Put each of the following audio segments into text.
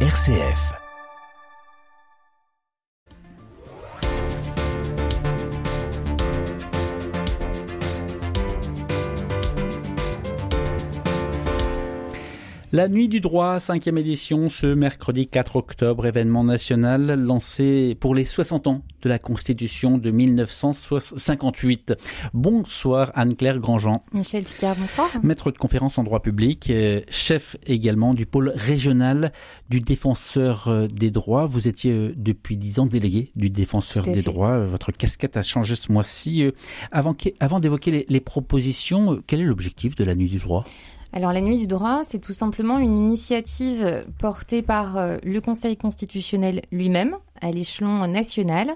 RCF. La Nuit du droit, cinquième édition, ce mercredi 4 octobre, événement national lancé pour les 60 ans de la Constitution de 1958. Bonsoir Anne-Claire Grandjean. Michel Picard, bonsoir. Maître de conférence en droit public, euh, chef également du pôle régional du défenseur euh, des droits. Vous étiez euh, depuis dix ans délégué du défenseur des droits. Votre casquette a changé ce mois-ci. Avant, avant d'évoquer les, les propositions, quel est l'objectif de la Nuit du droit? Alors la Nuit du droit, c'est tout simplement une initiative portée par euh, le Conseil constitutionnel lui-même à l'échelon national,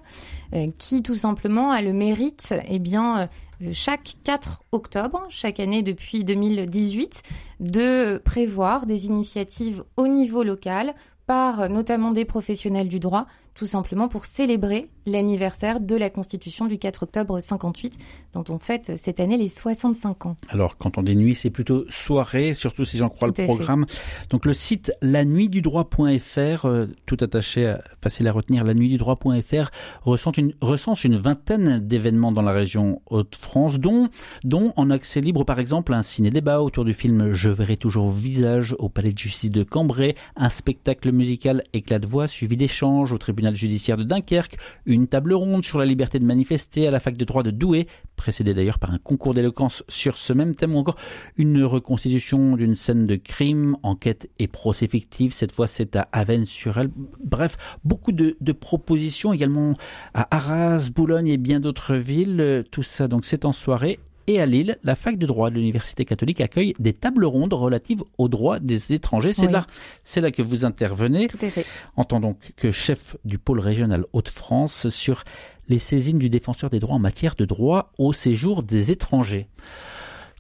euh, qui tout simplement a le mérite, eh bien, euh, chaque 4 octobre, chaque année depuis 2018, de prévoir des initiatives au niveau local par notamment des professionnels du droit tout simplement pour célébrer l'anniversaire de la Constitution du 4 octobre 58, dont on fête cette année les 65 ans. Alors, quand on dit nuit, c'est plutôt soirée, surtout si j'en crois le programme. Donc, le site lanuitdudroit.fr, euh, tout attaché, facile à retenir, lanuitdudroit.fr, recense une, recense une vingtaine d'événements dans la région Haute-France, dont, dont en accès libre, par exemple, un ciné-débat autour du film Je verrai toujours visage au Palais de justice de Cambrai, un spectacle musical éclat de voix suivi d'échanges au tribunal judiciaire de Dunkerque, une table ronde sur la liberté de manifester à la fac de droit de Douai, précédée d'ailleurs par un concours d'éloquence sur ce même thème, ou encore une reconstitution d'une scène de crime, enquête et procès fictif, cette fois c'est à Avennes-sur-Elle. Bref, beaucoup de propositions également à Arras, Boulogne et bien d'autres villes. Tout ça donc c'est en soirée et à Lille, la fac de droit de l'Université catholique accueille des tables rondes relatives aux droits des étrangers. C'est là, c'est là que vous intervenez. Tout à fait. En tant donc que chef du pôle régional Hauts-de-France sur les saisines du défenseur des droits en matière de droit au séjour des étrangers.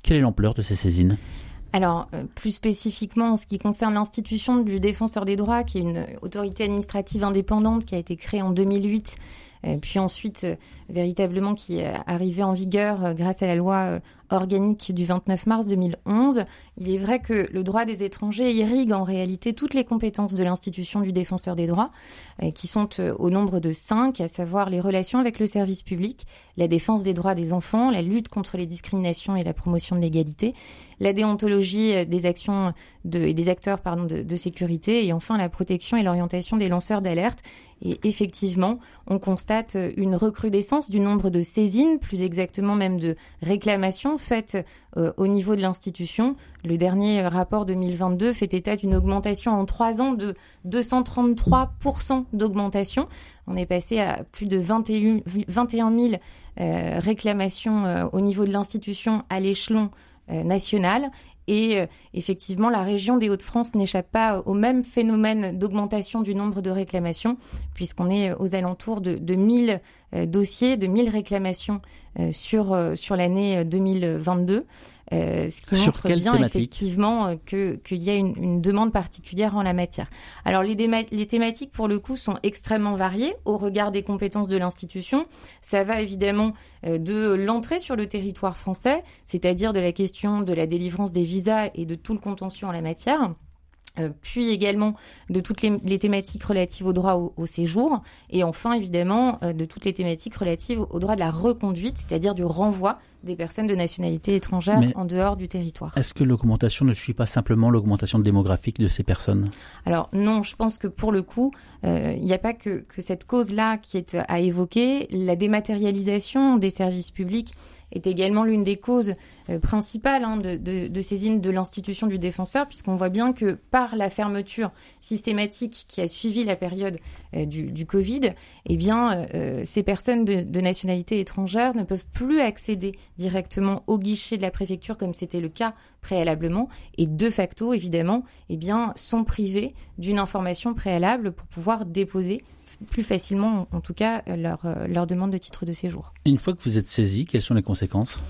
Quelle est l'ampleur de ces saisines? Alors, euh, plus spécifiquement en ce qui concerne l'institution du défenseur des droits, qui est une autorité administrative indépendante qui a été créée en 2008 euh, puis ensuite euh, véritablement qui est arrivé en vigueur euh, grâce à la loi organique du 29 mars 2011. Il est vrai que le droit des étrangers irrigue en réalité toutes les compétences de l'institution du défenseur des droits, qui sont au nombre de cinq, à savoir les relations avec le service public, la défense des droits des enfants, la lutte contre les discriminations et la promotion de l'égalité, la déontologie des actions et des acteurs de sécurité, et enfin la protection et l'orientation des lanceurs d'alerte. Et effectivement, on constate une recrudescence du nombre de saisines, plus exactement même de réclamations faites euh, au niveau de l'institution. Le dernier rapport 2022 fait état d'une augmentation en trois ans de 233% d'augmentation. On est passé à plus de 21, 21 000 euh, réclamations euh, au niveau de l'institution à l'échelon national et euh, effectivement, la région des Hauts-de-France n'échappe pas au même phénomène d'augmentation du nombre de réclamations, puisqu'on est aux alentours de, de 1000 euh, dossiers, de 1000 réclamations euh, sur, sur l'année 2022. Euh, ce qui montre bien effectivement que qu'il y a une, une, demande particulière en la matière. Alors les, les thématiques pour le coup sont extrêmement variées au regard des compétences de l'institution. Ça va évidemment de l'entrée sur le territoire français, c'est-à-dire de la question de la délivrance des visas et de tout le contentieux en la matière. Euh, puis également de toutes les, thématiques relatives au droit au, séjour, et enfin évidemment euh, de toutes les thématiques relatives au droit de la reconduite, c'est-à-dire du renvoi des personnes de nationalité étrangère en dehors du territoire. Est-ce que l'augmentation ne suit pas simplement l'augmentation démographique de ces personnes? Alors non, je pense que pour le coup, euh, il n'y a pas que, que cette cause-là qui est à évoquer. La dématérialisation des services publics est également l'une des causes euh, principales hein, de, saisine de l'institution du défenseur, puisqu'on voit bien que par la fermeture systématique qui a suivi la période euh, du, Covid, eh bien, euh, ces personnes de, nationalité étrangère ne peuvent plus accéder directement au guichet de la préfecture comme c'était le cas préalablement, et de facto, évidemment, eh bien, sont privées d'une information préalable pour pouvoir déposer plus facilement, en tout cas, leur, leur demande de titre de séjour. Une fois que vous êtes saisi, quelles sont les conséquences?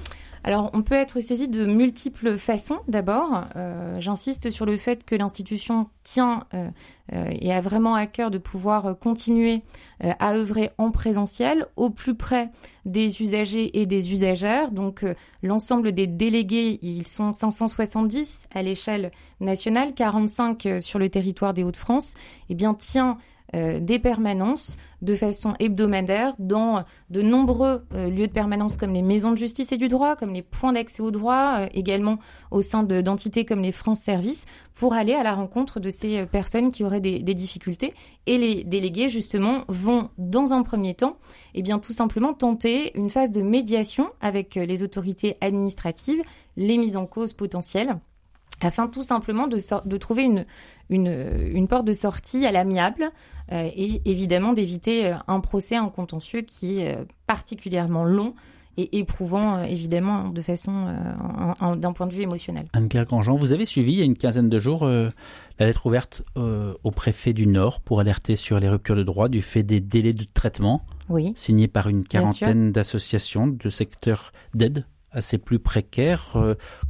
Alors, on peut être saisi de multiples façons. D'abord, euh, j'insiste sur le fait que l'institution tient euh, euh, et a vraiment à cœur de pouvoir continuer à œuvrer en présentiel au plus près des usagers et des usagères. Donc, l'ensemble des délégués, ils sont 570 à l'échelle nationale, 45 sur le territoire des Hauts-de-France. Eh bien, tient euh, des permanences de façon hebdomadaire dans de nombreux euh, lieux de permanence comme les maisons de justice et du droit, comme les points d'accès au droit, euh, également au sein d'entités comme les France Services, pour aller à la rencontre de ces personnes qui auraient des, des, difficultés. Et les délégués, justement, vont, dans un premier temps, eh bien, tout simplement tenter une phase de médiation avec les autorités administratives, les mises en cause potentielles afin tout simplement de, de trouver une, une, une, porte de sortie à l'amiable euh, et évidemment d'éviter euh, un procès en contentieux qui est euh, particulièrement long et éprouvant évidemment de façon d'un point de vue émotionnel. Anne-Claire Grandjean, vous avez suivi il y a une quinzaine de jours la lettre ouverte au préfet du Nord pour alerter sur les ruptures de droit du fait des délais de traitement, oui, signée par une quarantaine d'associations de secteurs d'aide assez plus précaires.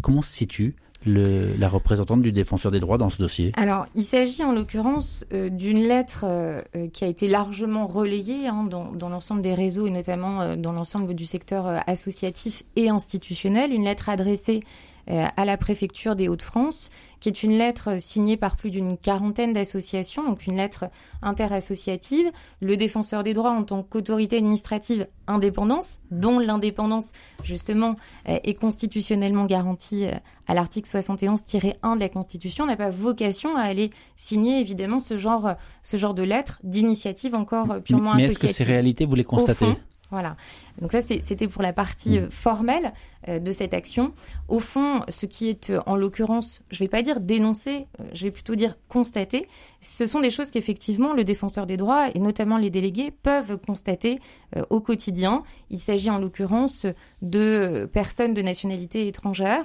comment se situe la représentante du défenseur des droits dans ce dossier. Alors, il s'agit en l'occurrence euh, d'une lettre euh, euh, qui a été largement relayée hein, dans l'ensemble des réseaux et notamment dans l'ensemble du secteur associatif et institutionnel, une lettre adressée à la préfecture des Hauts-de-France qui est une lettre signée par plus d'une quarantaine d'associations, donc une lettre interassociative. Le défenseur des droits en tant qu'autorité administrative indépendance, dont l'indépendance justement est constitutionnellement garantie euh, à l'article 71-1 de la Constitution, n'a pas vocation à aller signer évidemment ce genre, ce genre de lettre d'initiative encore euh, purement Mais associative. Mais est-ce que ces réalités, vous les constatez? Voilà. Donc ça, c'était pour la partie mm. euh, formelle euh, de cette action. Au fond, ce qui est euh, en l'occurrence, je vais pas dire dénoncé, je vais plutôt dire constaté, ce sont des choses qu'effectivement le défenseur des droits et notamment les délégués peuvent constater au quotidien. Il s'agit en l'occurrence de personnes de nationalité étrangère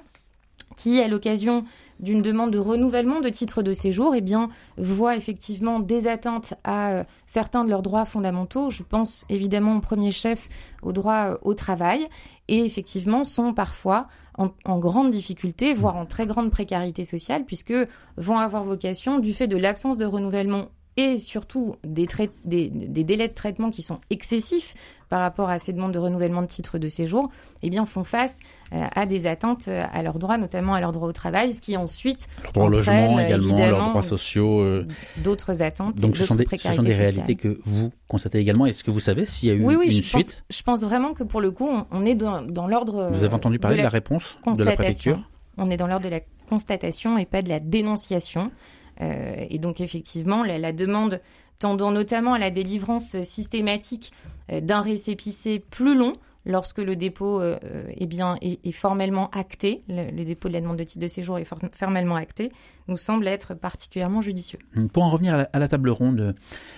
qui, à l'occasion d'une demande de renouvellement de titre de séjour, eh bien, voient effectivement des atteintes à euh, certains de leurs droits fondamentaux. Je pense évidemment au premier chef au droit euh, au travail et effectivement sont parfois en, en, grande difficulté, voire en très grande précarité sociale, puisque vont avoir vocation, du fait de l'absence de renouvellement et surtout des, des, des, délais de traitement qui sont excessifs par rapport à ces demandes de renouvellement de titre de séjour, eh bien font face euh, à des atteintes euh, à leurs droits, notamment à leurs droits au travail, ce qui ensuite leur logement également, leurs droits sociaux, euh... d'autres attentes. Donc ce sont, des, ce sont des réalités que vous constatez également. Est-ce que vous savez s'il y a eu oui, oui, une je suite? pense, Je pense vraiment que pour le coup, on, on est dans, dans l'ordre. Vous avez entendu parler de la, de la réponse de la préfecture? On est dans l'ordre de la constatation et pas de la dénonciation. Euh, et donc effectivement, la, demande tendant notamment à la délivrance systématique euh, d'un récépissé plus long lorsque le dépôt euh, est bien est, formellement acté, le, dépôt de la demande de titre de séjour est formellement acté, nous semble être particulièrement judicieux. Pour en revenir à la, table ronde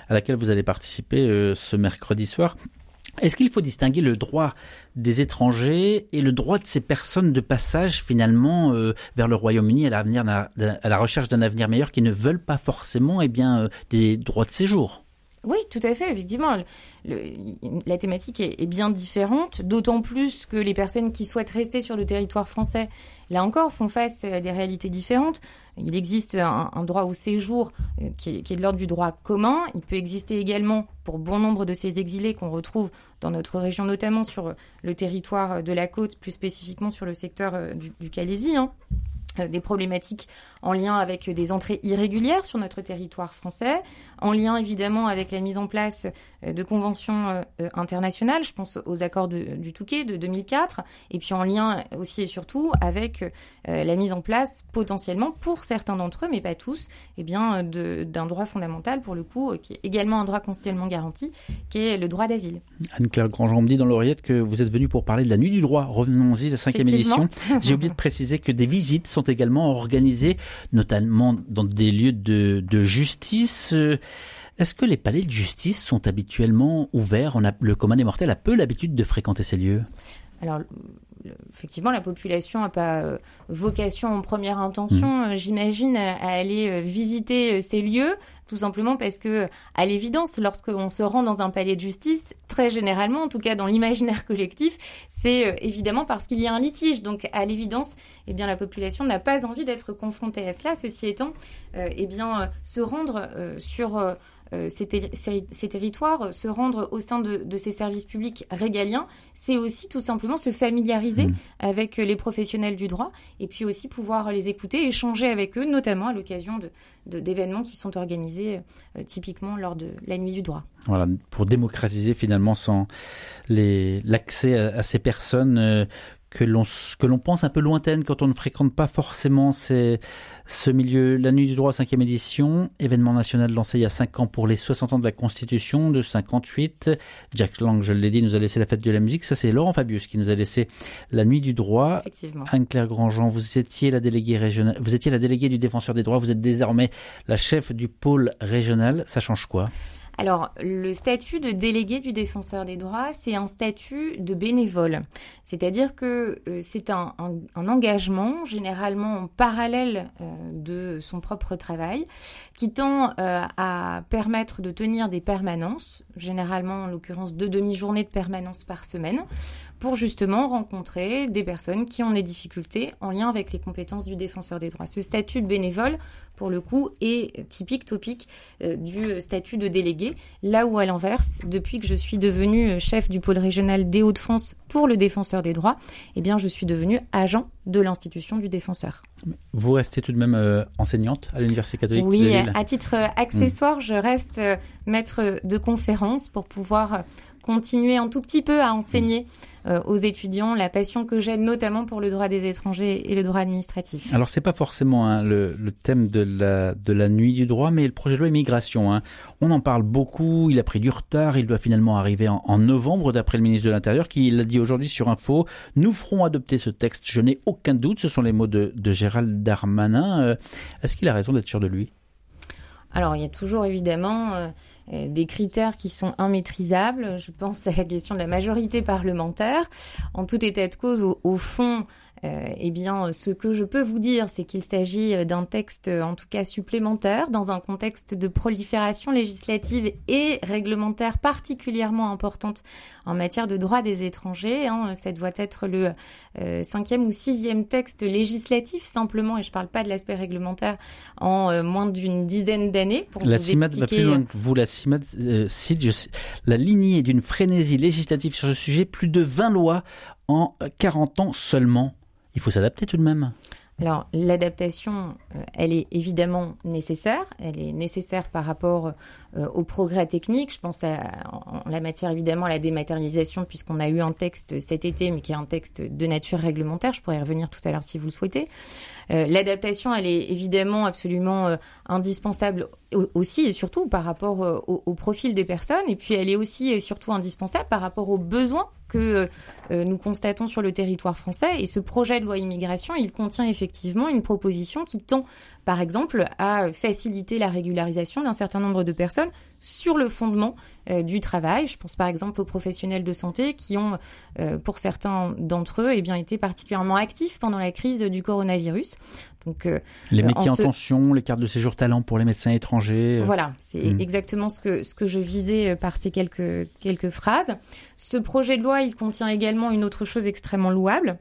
à laquelle vous allez participer euh, ce mercredi soir, est-ce qu'il faut distinguer le droit des étrangers et le droit de ces personnes de passage finalement euh, vers le Royaume-Uni à, à la recherche d'un avenir meilleur qui ne veulent pas forcément eh bien, euh, des droits de séjour? Oui, tout à fait, effectivement. La thématique est, bien différente, d'autant plus que les personnes qui souhaitent rester sur le territoire français, là encore, font face à des réalités différentes. Il existe un, droit au séjour euh, qui est, de l'ordre du droit commun. Il peut exister également pour bon nombre de ces exilés qu'on retrouve dans notre région, notamment sur le territoire de la côte, plus spécifiquement sur le secteur euh, du, du Calaisie. Hein des problématiques en lien avec des entrées irrégulières sur notre territoire français, en lien évidemment avec la mise en place euh, de conventions euh, euh, internationales, je pense aux accords de, du Touquet de 2004, et puis en lien aussi et surtout avec la mise en place potentiellement pour certains d'entre eux, mais pas tous, eh bien d'un droit fondamental pour le coup, qui est également un droit constitutionnellement garanti, qui est le droit d'asile. Anne-Claire Grandjean me dit dans l'oreillette que vous êtes venue pour parler de la nuit du droit. Revenons-y, la cinquième édition. J'ai oublié de préciser que des visites sont également organisées notamment dans des lieux de, justice. Euh, est-ce que les palais de justice sont habituellement ouverts? On a, Le commun des mortels a peu l'habitude de fréquenter ces lieux Alors, effectivement, la population n'a pas euh, vocation en première intention, mmh. euh, j'imagine, à, aller euh, visiter ces lieux, tout simplement parce que, à l'évidence, lorsqu'on se rend dans un palais de justice, très généralement, en tout cas dans l'imaginaire collectif, c'est évidemment parce qu'il y a un litige. Donc, à l'évidence, eh bien, la population n'a pas envie d'être confrontée à cela. Ceci étant, eh bien, se rendre sur euh, ces, territoires, euh, se rendre au sein de, ces services publics régaliens, c'est aussi tout simplement se familiariser mmh. avec les professionnels du droit et puis aussi pouvoir les écouter, échanger avec eux, notamment à l'occasion d'événements qui sont organisés euh, typiquement lors de la nuit du droit. Voilà, pour démocratiser finalement l'accès à, ces personnes que l'on que l'on pense un peu lointaine quand on ne fréquente pas forcément ces, ce milieu. La Nuit du droit, cinquième édition, événement national lancé il y a cinq ans pour les 60 ans de la Constitution de 58. Jack Lang, je l'ai dit, nous a laissé la fête de la musique. Ça, c'est Laurent Fabius qui nous a laissé la Nuit du droit. Anne-Claire Grandjean, vous étiez la déléguée régionale, vous étiez la déléguée du défenseur des droits. Vous êtes désormais la chef du pôle régional. Ça change quoi? Alors, le statut de délégué du défenseur des droits, c'est un statut de bénévole. C'est-à-dire que euh, c'est un, engagement, généralement en parallèle euh, de son propre travail, qui tend euh, à permettre de tenir des permanences, généralement en l'occurrence deux demi-journées de permanence par semaine, pour justement rencontrer des personnes qui ont des difficultés en lien avec les compétences du défenseur des droits. Ce statut de bénévole, pour le coup, est typique, topique euh, du statut de délégué, là où à l'inverse, depuis que je suis devenue chef du pôle régional des Hauts-de-France pour le défenseur des droits, eh bien je suis devenue agent de l'institution du défenseur. Vous restez tout de même euh, enseignante à l'Université catholique oui, de Lille à titre accessoire, je reste euh, maître de conférence pour pouvoir continuer un tout petit peu à enseigner euh, aux étudiants la passion que j'ai notamment pour le droit des étrangers et le droit administratif. Alors c'est pas forcément hein, le, thème de la, de la nuit du droit, mais le projet de loi immigration. Hein. On en parle beaucoup, il a pris du retard, il doit finalement arriver en, novembre d'après le ministre de l'Intérieur qui l'a dit aujourd'hui sur Info. Nous ferons adopter ce texte, je n'ai aucun doute, ce sont les mots de, Gérald Darmanin. Euh, est-ce qu'il a raison d'être sûr de lui? Alors, il y a toujours évidemment euh, des critères qui sont immaîtrisables. Je pense à la question de la majorité parlementaire. En tout état de cause, au fond, euh, eh bien, ce que je peux vous dire, c'est qu'il s'agit euh, d'un texte, en tout cas supplémentaire, dans un contexte de prolifération législative et réglementaire particulièrement importante en matière de droit des étrangers. Hein. Ça doit être le euh, cinquième ou sixième texte législatif, simplement, et je ne parle pas de l'aspect réglementaire, en moins d'une dizaine d'années. La CIMAD va plus loin que vous. La CIMAD cite la lignée d'une frénésie législative sur ce sujet, plus de 20 lois en 40 ans seulement il faut s'adapter tout de même. Alors l'adaptation, euh, elle est évidemment nécessaire. Elle est nécessaire par rapport euh, au progrès technique. Je pense à, en, la matière évidemment à la dématérialisation puisqu'on a eu un texte cet été, mais qui est un texte de nature réglementaire. Je pourrais y revenir tout à l'heure si vous le souhaitez. Euh, l'adaptation, elle est évidemment absolument indispensable aussi et surtout par rapport au, au, profil des personnes. Et puis elle est aussi et surtout indispensable par rapport aux besoins que euh, nous constatons sur le territoire français. Et ce projet de loi immigration, il contient effectivement une proposition qui tend, par exemple, à faciliter la régularisation d'un certain nombre de personnes sur le fondement euh, du travail. Je pense par exemple aux professionnels de santé qui ont, euh, pour certains d'entre eux, eh bien, été particulièrement actifs pendant la crise du coronavirus. Donc, euh, les métiers en, tension, les cartes de séjour talent pour les médecins étrangers. Voilà, c'est hmm. exactement ce que, ce que je visais par ces quelques, quelques phrases. Ce projet de loi, il contient également une autre chose extrêmement louable,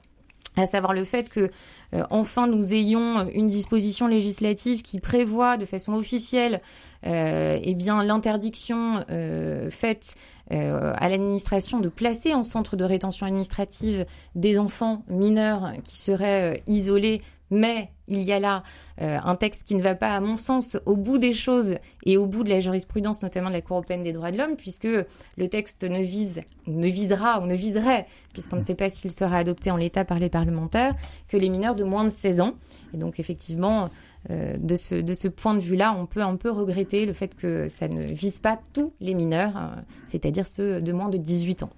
à savoir le fait que euh, enfin nous ayons une disposition législative qui prévoit de façon officielle euh, eh bien l'interdiction euh, faite euh, à l'administration de placer en centre de rétention administrative des enfants mineurs qui seraient isolés mais il y a là euh, un texte qui ne va pas, à mon sens, au bout des choses et au bout de la jurisprudence, notamment de la Cour européenne des droits de l'homme, puisque le texte ne vise, ne visera ou ne viserait, puisqu'on ne sait pas s'il sera adopté en l'état par les parlementaires, que les mineurs de moins de 16 ans. Et donc, effectivement, euh, de, ce, de ce point de vue-là, on peut un peu regretter le fait que ça ne vise pas tous les mineurs, euh, c'est-à-dire ceux de moins de 18 ans.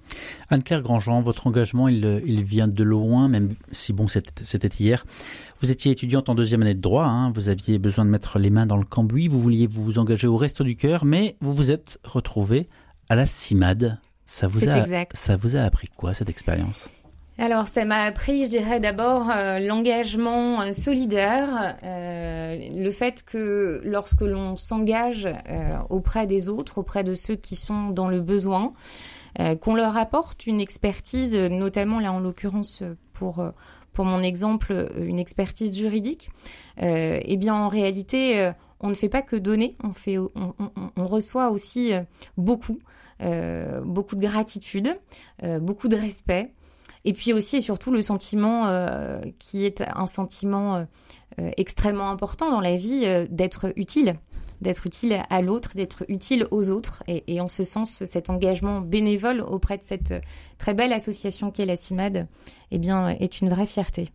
Anne-Claire Grandjean, votre engagement, il, il, vient de loin, même si bon, c'était hier. Vous étiez étudiante en deuxième année de droit, hein, vous aviez besoin de mettre les mains dans le cambouis, vous vouliez vous engager au resto du cœur, mais vous vous êtes retrouvée à la CIMAD. Ça vous, a, ça vous a appris quoi cette expérience? Alors, ça m'a appris, je dirais d'abord, euh, l'engagement euh, solidaire, euh, le fait que lorsque l'on s'engage auprès des autres, auprès de ceux qui sont dans le besoin, qu'on leur apporte une expertise, notamment là en l'occurrence pour pour mon exemple, une expertise juridique, eh bien en réalité, on ne fait pas que donner, on fait, on, reçoit aussi beaucoup, beaucoup de gratitude, beaucoup de respect. Et puis aussi et surtout le sentiment euh, qui est un sentiment euh, euh, extrêmement important dans la vie d'être utile d'être utile à l'autre, d'être utile aux autres. Et, en ce sens, cet engagement bénévole auprès de cette très belle association qu'est la CIMAD, eh bien, est une vraie fierté.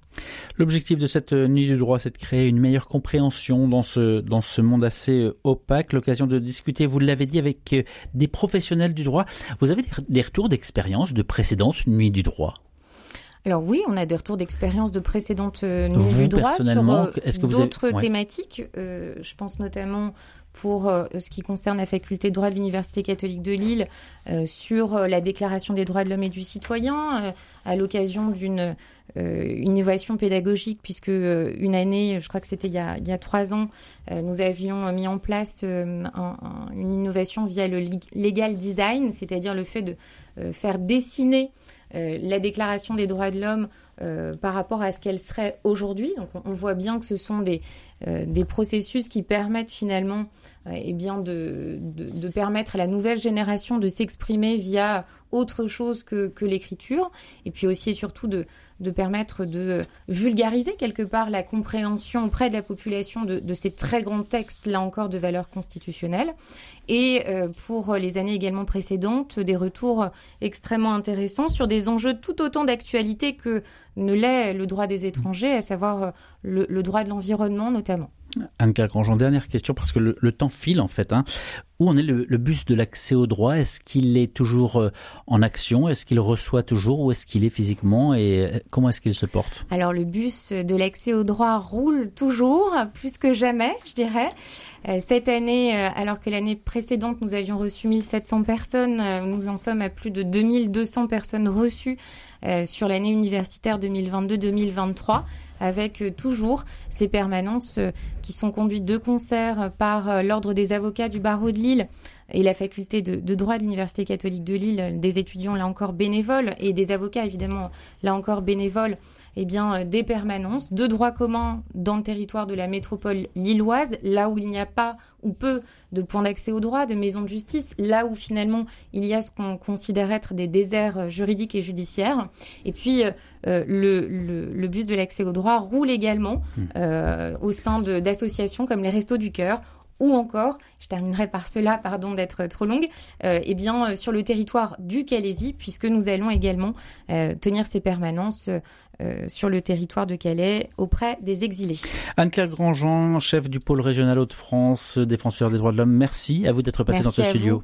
L'objectif de cette nuit du droit, c'est de créer une meilleure compréhension dans ce, dans ce monde assez opaque. L'occasion de discuter, vous l'avez dit, avec des professionnels du droit. Vous avez des retours d'expérience de précédentes nuits du droit? Alors oui, on a des retours d'expérience de précédentes euh, nuits du droit sur euh, d'autres thématiques. Euh, je pense notamment pour ce qui concerne la faculté de droit de l'Université catholique de Lille sur la déclaration des droits de l'homme et du citoyen à l'occasion d'une innovation pédagogique puisque une année, je crois que c'était il, y a trois ans, nous avions mis en place une innovation via le legal design, c'est-à-dire le fait de faire dessiner euh, la Déclaration des droits de l'homme euh, par rapport à ce qu'elle serait aujourd'hui. Donc on, voit bien que ce sont des, euh, processus qui permettent finalement eh de, permettre à la nouvelle génération de s'exprimer via autre chose que, que l'écriture, et puis aussi et surtout de, de permettre de vulgariser quelque part la compréhension auprès de la population de, ces très grands textes, là encore, de valeur constitutionnelle. Et euh, pour les années également précédentes, des retours extrêmement intéressants sur des enjeux tout autant d'actualité que ne l'est le droit des étrangers, à savoir le, le droit de l'environnement notamment. Anne-Claire Grandjean, dernière question parce que le, temps file en fait. Hein. Où en est le, bus de l'accès au droit? Est-ce qu'il est toujours euh, en action? Est-ce qu'il reçoit toujours? Où est-ce qu'il est physiquement? Et euh, comment est-ce qu'il se porte? Alors le bus de l'accès au droit roule toujours, plus que jamais, je dirais. Euh, cette année, alors que l'année précédente, nous avions reçu 1700 personnes, nous en sommes à plus de 2200 personnes reçues sur l'année universitaire 2022-2023 avec euh, toujours ces permanences euh, qui sont conduites de concert par euh, l'Ordre des avocats du barreau de Lille et la faculté de, droit de l'Université catholique de Lille, des étudiants là encore bénévoles et des avocats évidemment là encore bénévoles eh bien, euh, des permanences de droit commun dans le territoire de la métropole lilloise, là où il n'y a pas ou peu de points d'accès au droit, de maisons de justice, là où finalement il y a ce qu'on considère être des déserts euh, juridiques et judiciaires. Et puis, euh, le, le, bus de l'accès au droit roule également mmh. au sein d'associations comme les Restos du Cœur ou encore, je terminerai par cela, pardon d'être trop longue, euh, eh bien euh, sur le territoire du Calaisie, puisque nous allons également euh, tenir ces permanences sur le territoire de Calais auprès des exilés. Anne-Claire Grandjean, chef du pôle régional Hauts-de-France, défenseur des droits de l'homme, merci à vous d'être passé dans ce studio.